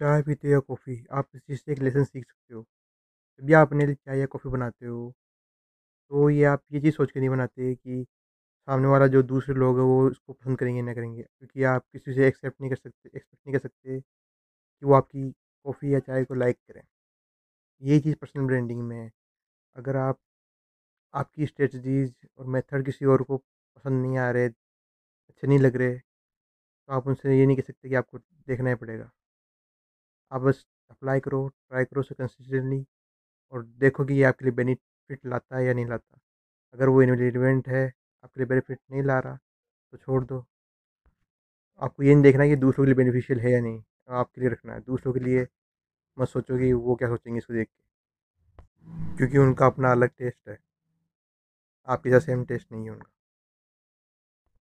चाय पीते हो या कॉफ़ी? आप इस चीज़ से एक लेसन सीख सकते हो। जब भी आप अपने लिए चाय या कॉफ़ी बनाते हो तो ये आप ये चीज़ सोच के नहीं बनाते कि सामने वाला जो दूसरे लोग हैं, वो इसको पसंद करेंगे ना करेंगे। क्योंकि आप किसी से एक्सेप्ट नहीं कर सकते, एक्सपेक्ट नहीं कर सकते कि वो आपकी कॉफ़ी या चाय को लाइक करें। ये चीज़ पर्सनल ब्रांडिंग में है। अगर आप, आपकी स्ट्रेटजीज़ और मेथड किसी और को पसंद नहीं आ रहे, अच्छे नहीं लग रहे तो आप उनसे ये नहीं कह सकते कि आपको देखना ही पड़ेगा। आप बस अप्लाई करो ट्राई करो उसे कंसिस्टेंटली और देखो कि ये आपके लिए बेनिफिट लाता है या नहीं लाता। अगर वो इनरिलेवेंट है, आपके लिए बेनिफिट नहीं ला रहा तो छोड़ दो। आपको ये नहीं देखना कि दूसरों के लिए बेनिफिशियल है या नहीं, आपके लिए रखना है। दूसरों के लिए मत सोचो कि वो क्या सोचेंगे इसको देख के। क्योंकि उनका अपना अलग टेस्ट है। आपके साथ सेम टेस्ट नहीं है उनका।